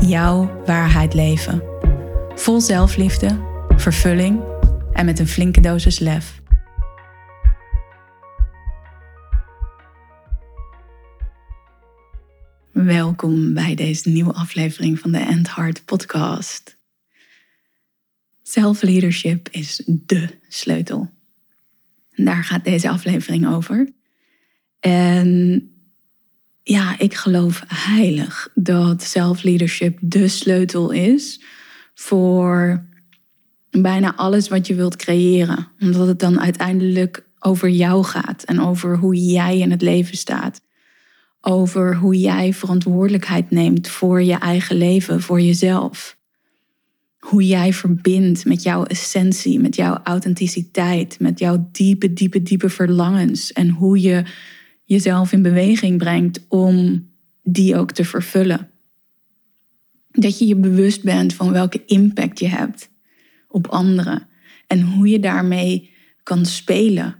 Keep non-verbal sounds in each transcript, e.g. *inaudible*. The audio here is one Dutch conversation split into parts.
jouw waarheid leven. Vol zelfliefde, vervulling en met een flinke dosis lef. Welkom bij deze nieuwe aflevering van de End Heart podcast. Self-leadership is dé sleutel. Daar gaat deze aflevering over. En ja, ik geloof heilig dat self-leadership de sleutel is voor bijna alles wat je wilt creëren. Omdat het dan uiteindelijk over jou gaat en over hoe jij in het leven staat. Over hoe jij verantwoordelijkheid neemt voor je eigen leven, voor jezelf. Hoe jij verbindt met jouw essentie, met jouw authenticiteit, met jouw diepe, diepe, diepe verlangens. En hoe je jezelf in beweging brengt om die ook te vervullen. Dat je je bewust bent van welke impact je hebt op anderen en hoe je daarmee kan spelen.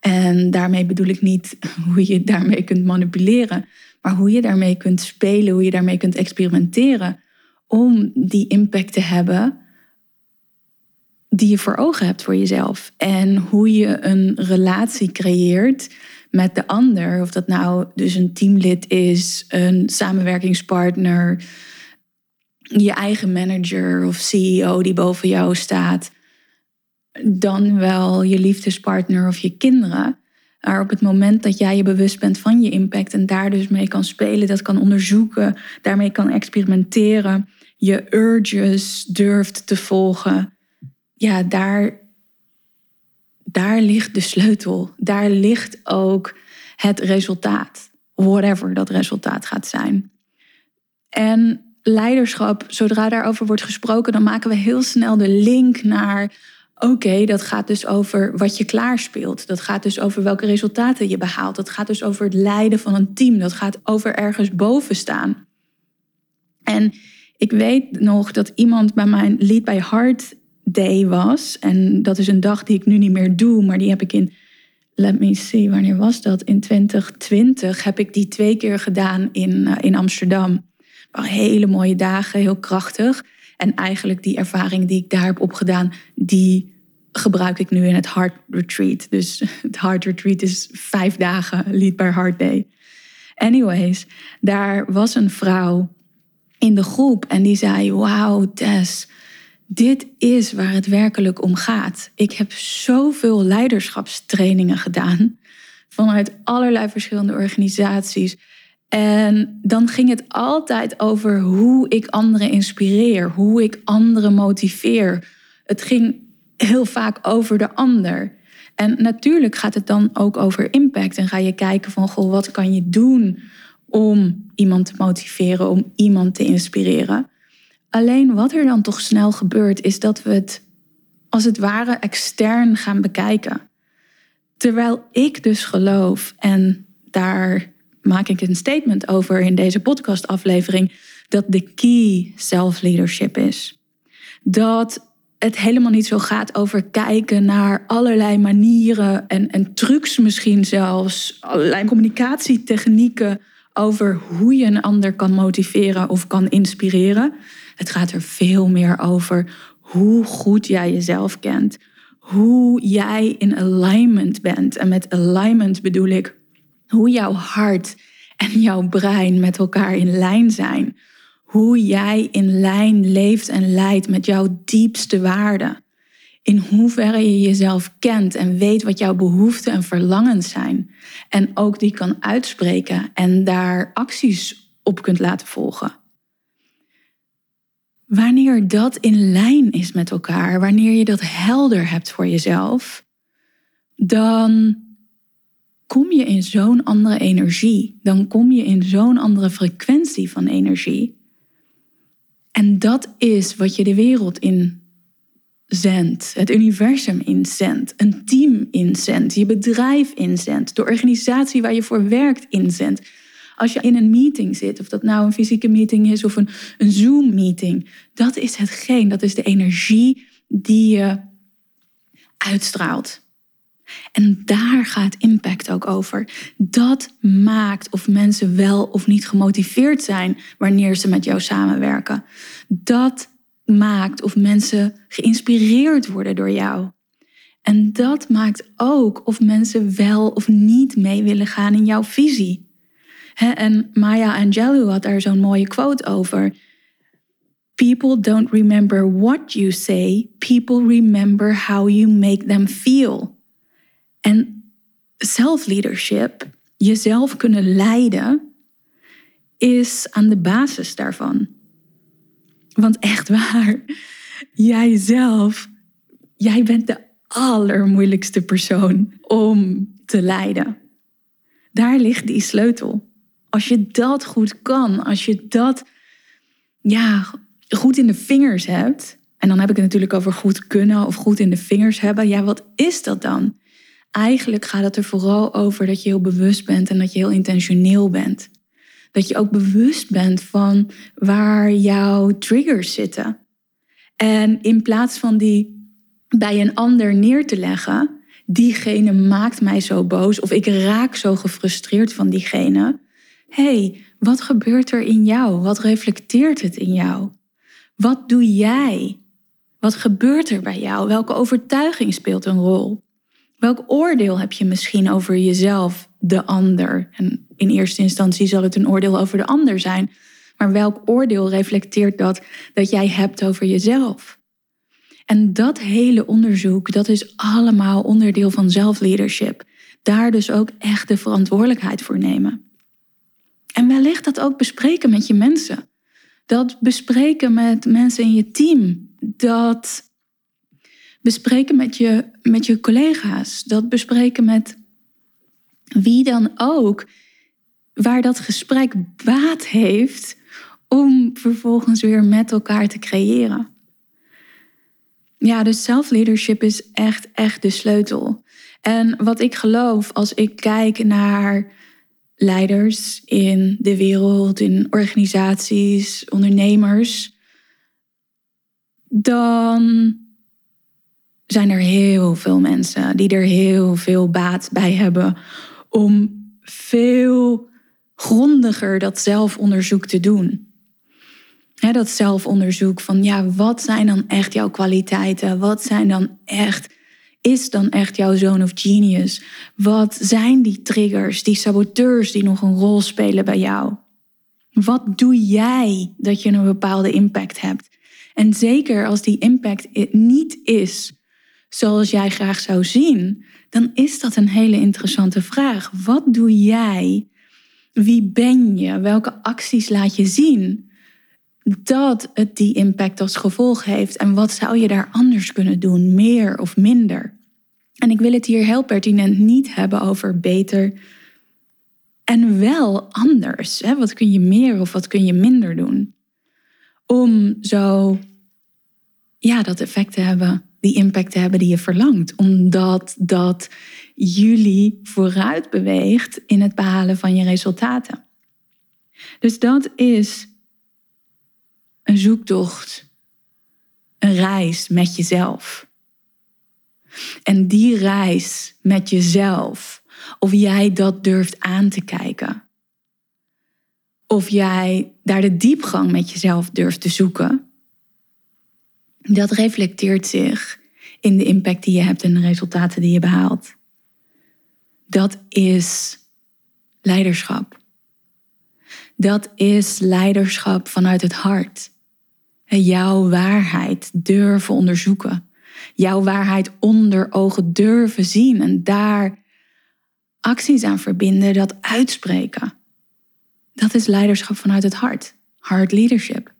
En daarmee bedoel ik niet *laughs* hoe je daarmee kunt manipuleren, maar hoe je daarmee kunt spelen, hoe je daarmee kunt experimenteren om die impact te hebben die je voor ogen hebt voor jezelf. En hoe je een relatie creëert met de ander. Of dat nou dus een teamlid is, een samenwerkingspartner, je eigen manager of CEO die boven jou staat. Dan wel je liefdespartner of je kinderen. Maar op het moment dat jij je bewust bent van je impact en daar dus mee kan spelen, dat kan onderzoeken, daarmee kan experimenteren, je urges durft te volgen, ja, daar daar ligt de sleutel. Daar ligt ook het resultaat. Whatever dat resultaat gaat zijn. En leiderschap, zodra daarover wordt gesproken, dan maken we heel snel de link naar. Oké, dat gaat dus over wat je klaarspeelt. Dat gaat dus over welke resultaten je behaalt. Dat gaat dus over het leiden van een team. Dat gaat over ergens boven staan. En ik weet nog dat iemand bij mijn Lead by Heart day was. En dat is een dag die ik nu niet meer doe, maar die heb ik in, let me see, wanneer was dat? In 2020 heb ik die twee keer gedaan in, uh, in Amsterdam. hele mooie dagen, heel krachtig. En eigenlijk die ervaring die ik daar heb opgedaan, die gebruik ik nu in het Heart Retreat. Dus *laughs* het Heart Retreat is vijf dagen Lead by Heart Day. Anyways, daar was een vrouw in de groep en die zei: Wauw, Tess, dit is waar het werkelijk om gaat. Ik heb zoveel leiderschapstrainingen gedaan vanuit allerlei verschillende organisaties. En dan ging het altijd over hoe ik anderen inspireer, hoe ik anderen motiveer. Het ging heel vaak over de ander. En natuurlijk gaat het dan ook over impact. En ga je kijken van, goh, wat kan je doen om iemand te motiveren, om iemand te inspireren. Alleen wat er dan toch snel gebeurt, is dat we het als het ware extern gaan bekijken. Terwijl ik dus geloof, en daar maak ik een statement over in deze podcastaflevering, dat de key self-leadership is. Dat het helemaal niet zo gaat over kijken naar allerlei manieren en, en trucs misschien zelfs, allerlei communicatietechnieken over hoe je een ander kan motiveren of kan inspireren. Het gaat er veel meer over hoe goed jij jezelf kent. Hoe jij in alignment bent. En met alignment bedoel ik hoe jouw hart en jouw brein met elkaar in lijn zijn. Hoe jij in lijn leeft en leidt met jouw diepste waarden. In hoeverre je jezelf kent en weet wat jouw behoeften en verlangens zijn. En ook die kan uitspreken en daar acties op kunt laten volgen. Wanneer dat in lijn is met elkaar, wanneer je dat helder hebt voor jezelf, dan kom je in zo'n andere energie. Dan kom je in zo'n andere frequentie van energie. En dat is wat je de wereld in zendt, het universum inzendt, een team inzendt, je bedrijf inzendt, de organisatie waar je voor werkt inzendt. Als je in een meeting zit, of dat nou een fysieke meeting is of een, een Zoom-meeting, dat is hetgeen, dat is de energie die je uitstraalt. En daar gaat impact ook over. Dat maakt of mensen wel of niet gemotiveerd zijn wanneer ze met jou samenwerken. Dat maakt of mensen geïnspireerd worden door jou. En dat maakt ook of mensen wel of niet mee willen gaan in jouw visie. En Maya Angelou had daar zo'n mooie quote over. People don't remember what you say, people remember how you make them feel. En self-leadership, jezelf kunnen leiden, is aan de basis daarvan. Want echt waar, jijzelf, jij bent de allermoeilijkste persoon om te leiden. Daar ligt die sleutel. Als je dat goed kan, als je dat ja, goed in de vingers hebt, en dan heb ik het natuurlijk over goed kunnen of goed in de vingers hebben, ja, wat is dat dan? Eigenlijk gaat het er vooral over dat je heel bewust bent en dat je heel intentioneel bent. Dat je ook bewust bent van waar jouw triggers zitten. En in plaats van die bij een ander neer te leggen, diegene maakt mij zo boos of ik raak zo gefrustreerd van diegene. Hey, wat gebeurt er in jou? Wat reflecteert het in jou? Wat doe jij? Wat gebeurt er bij jou? Welke overtuiging speelt een rol? Welk oordeel heb je misschien over jezelf, de ander? En in eerste instantie zal het een oordeel over de ander zijn. Maar welk oordeel reflecteert dat dat jij hebt over jezelf? En dat hele onderzoek, dat is allemaal onderdeel van zelfleadership. Daar dus ook echt de verantwoordelijkheid voor nemen. En wellicht dat ook bespreken met je mensen. Dat bespreken met mensen in je team. Dat bespreken met je, met je collega's. Dat bespreken met wie dan ook. Waar dat gesprek baat heeft om vervolgens weer met elkaar te creëren. Ja, dus self-leadership is echt, echt de sleutel. En wat ik geloof als ik kijk naar leiders in de wereld, in organisaties, ondernemers, dan zijn er heel veel mensen die er heel veel baat bij hebben om veel grondiger dat zelfonderzoek te doen. dat zelfonderzoek van ja, wat zijn dan echt jouw kwaliteiten? Wat zijn dan echt, is dan echt jouw zone of genius? Wat zijn die triggers, die saboteurs die nog een rol spelen bij jou? Wat doe jij dat je een bepaalde impact hebt? En zeker als die impact niet is zoals jij graag zou zien, dan is dat een hele interessante vraag. Wat doe jij? Wie ben je? Welke acties laat je zien? Dat het die impact als gevolg heeft. En wat zou je daar anders kunnen doen, meer of minder? En ik wil het hier heel pertinent niet hebben over beter en wel anders. Wat kun je meer of wat kun je minder doen? Om zo ja, dat effect te hebben die impact te hebben die je verlangt. Omdat dat jullie vooruit beweegt in het behalen van je resultaten. Dus dat is een zoektocht, een reis met jezelf. En die reis met jezelf, of jij dat durft aan te kijken, of jij daar de diepgang met jezelf durft te zoeken, dat reflecteert zich in de impact die je hebt en de resultaten die je behaalt. Dat is leiderschap. Dat is leiderschap vanuit het hart. Jouw waarheid durven onderzoeken. Jouw waarheid onder ogen durven zien en daar acties aan verbinden, dat uitspreken. Dat is leiderschap vanuit het hart. Heart leadership.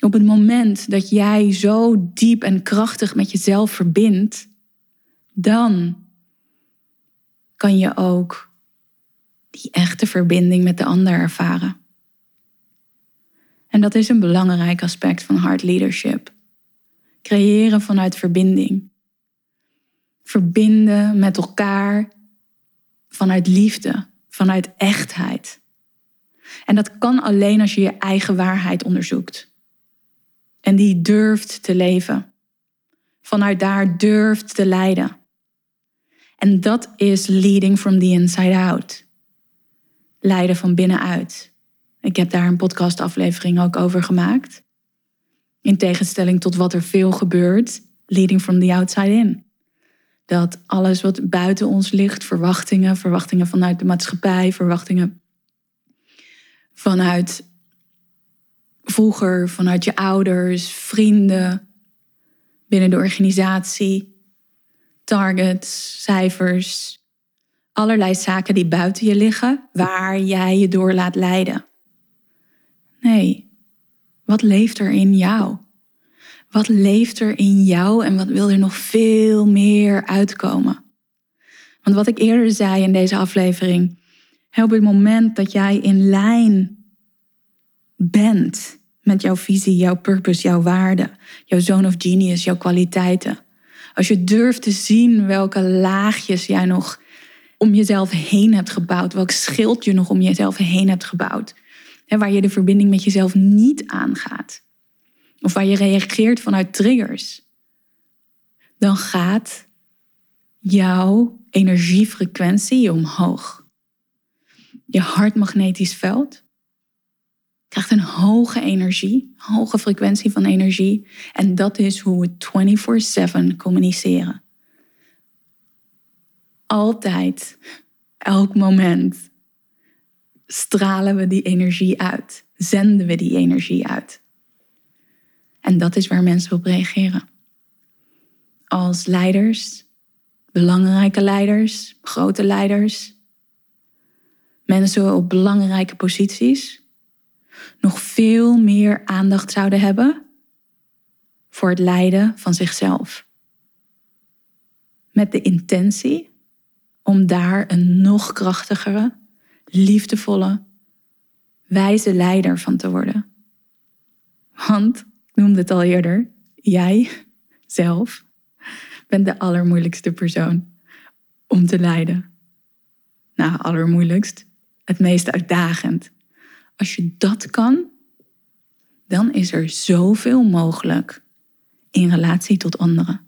Op het moment dat jij zo diep en krachtig met jezelf verbindt, dan kan je ook die echte verbinding met de ander ervaren. En dat is een belangrijk aspect van hard leadership. Creëren vanuit verbinding. Verbinden met elkaar vanuit liefde, vanuit echtheid. En dat kan alleen als je je eigen waarheid onderzoekt. En die durft te leven. Vanuit daar durft te leiden. En dat is leading from the inside out. Leiden van binnenuit. Ik heb daar een podcastaflevering ook over gemaakt. In tegenstelling tot wat er veel gebeurt, leading from the outside in. Dat alles wat buiten ons ligt, verwachtingen, verwachtingen vanuit de maatschappij, verwachtingen vanuit vroeger, vanuit je ouders, vrienden, binnen de organisatie, targets, cijfers, allerlei zaken die buiten je liggen, waar jij je door laat leiden. Nee, wat leeft er in jou? Wat leeft er in jou en wat wil er nog veel meer uitkomen? Want wat ik eerder zei in deze aflevering, op het moment dat jij in lijn bent met jouw visie, jouw purpose, jouw waarde, jouw zone of genius, jouw kwaliteiten. Als je durft te zien welke laagjes jij nog om jezelf heen hebt gebouwd, welk schild je nog om jezelf heen hebt gebouwd, hè, waar je de verbinding met jezelf niet aangaat, of waar je reageert vanuit triggers, dan gaat jouw energiefrequentie omhoog. Je hartmagnetisch veld krijgt een hoge energie, hoge frequentie van energie. En dat is hoe we 24/7 communiceren. Altijd, elk moment stralen we die energie uit, zenden we die energie uit. En dat is waar mensen op reageren. Als leiders, belangrijke leiders, grote leiders, mensen op belangrijke posities, nog veel meer aandacht zouden hebben voor het lijden van zichzelf. Met de intentie om daar een nog krachtigere, liefdevolle, wijze leider van te worden. Want, ik noemde het al eerder, jij zelf bent de allermoeilijkste persoon om te leiden. Nou, allermoeilijkst, het meest uitdagend, als je dat kan, dan is er zoveel mogelijk in relatie tot anderen.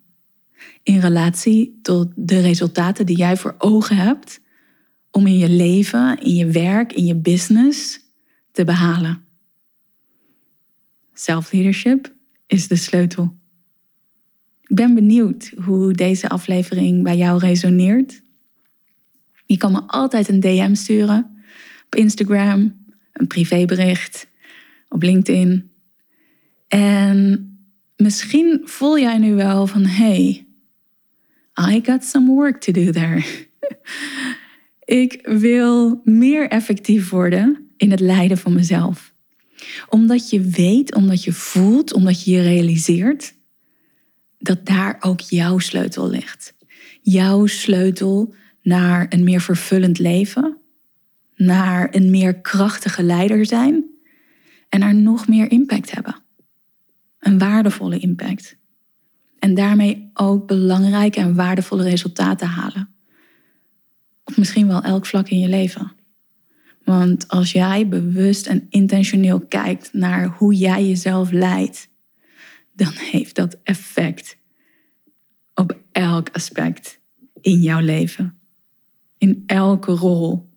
In relatie tot de resultaten die jij voor ogen hebt om in je leven, in je werk, in je business te behalen. Self-leadership is de sleutel. Ik ben benieuwd hoe deze aflevering bij jou resoneert. Je kan me altijd een DM sturen op Instagram, een privébericht op LinkedIn. En misschien voel jij nu wel van hey, I got some work to do there. *laughs* Ik wil meer effectief worden in het leiden van mezelf. Omdat je weet, omdat je voelt, omdat je je realiseert dat daar ook jouw sleutel ligt. Jouw sleutel naar een meer vervullend leven, naar een meer krachtige leider zijn en naar nog meer impact hebben. Een waardevolle impact. En daarmee ook belangrijke en waardevolle resultaten halen. Of misschien wel elk vlak in je leven. Want als jij bewust en intentioneel kijkt naar hoe jij jezelf leidt, dan heeft dat effect op elk aspect in jouw leven. In elke rol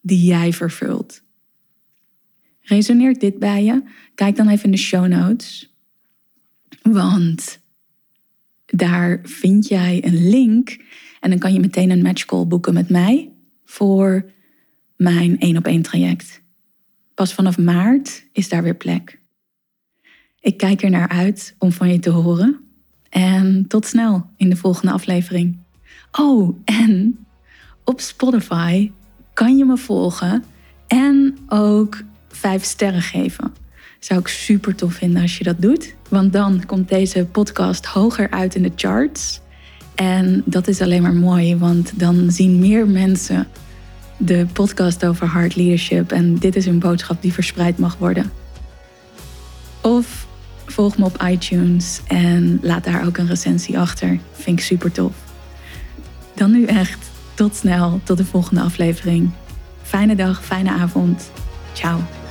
die jij vervult. Resoneert dit bij je? Kijk dan even in de show notes. Want daar vind jij een link en dan kan je meteen een matchcall boeken met mij voor mijn één op één traject. Pas vanaf maart is daar weer plek. Ik kijk er naar uit om van je te horen. En tot snel in de volgende aflevering. Oh, en op Spotify kan je me volgen en ook vijf sterren geven. Zou ik super tof vinden als je dat doet. Want dan komt deze podcast hoger uit in de charts. En dat is alleen maar mooi, want dan zien meer mensen de podcast over hard leadership. En dit is een boodschap die verspreid mag worden. Of volg me op iTunes en laat daar ook een recensie achter. Vind ik super tof. Dan nu echt. Tot snel, tot de volgende aflevering. Fijne dag, fijne avond. Ciao.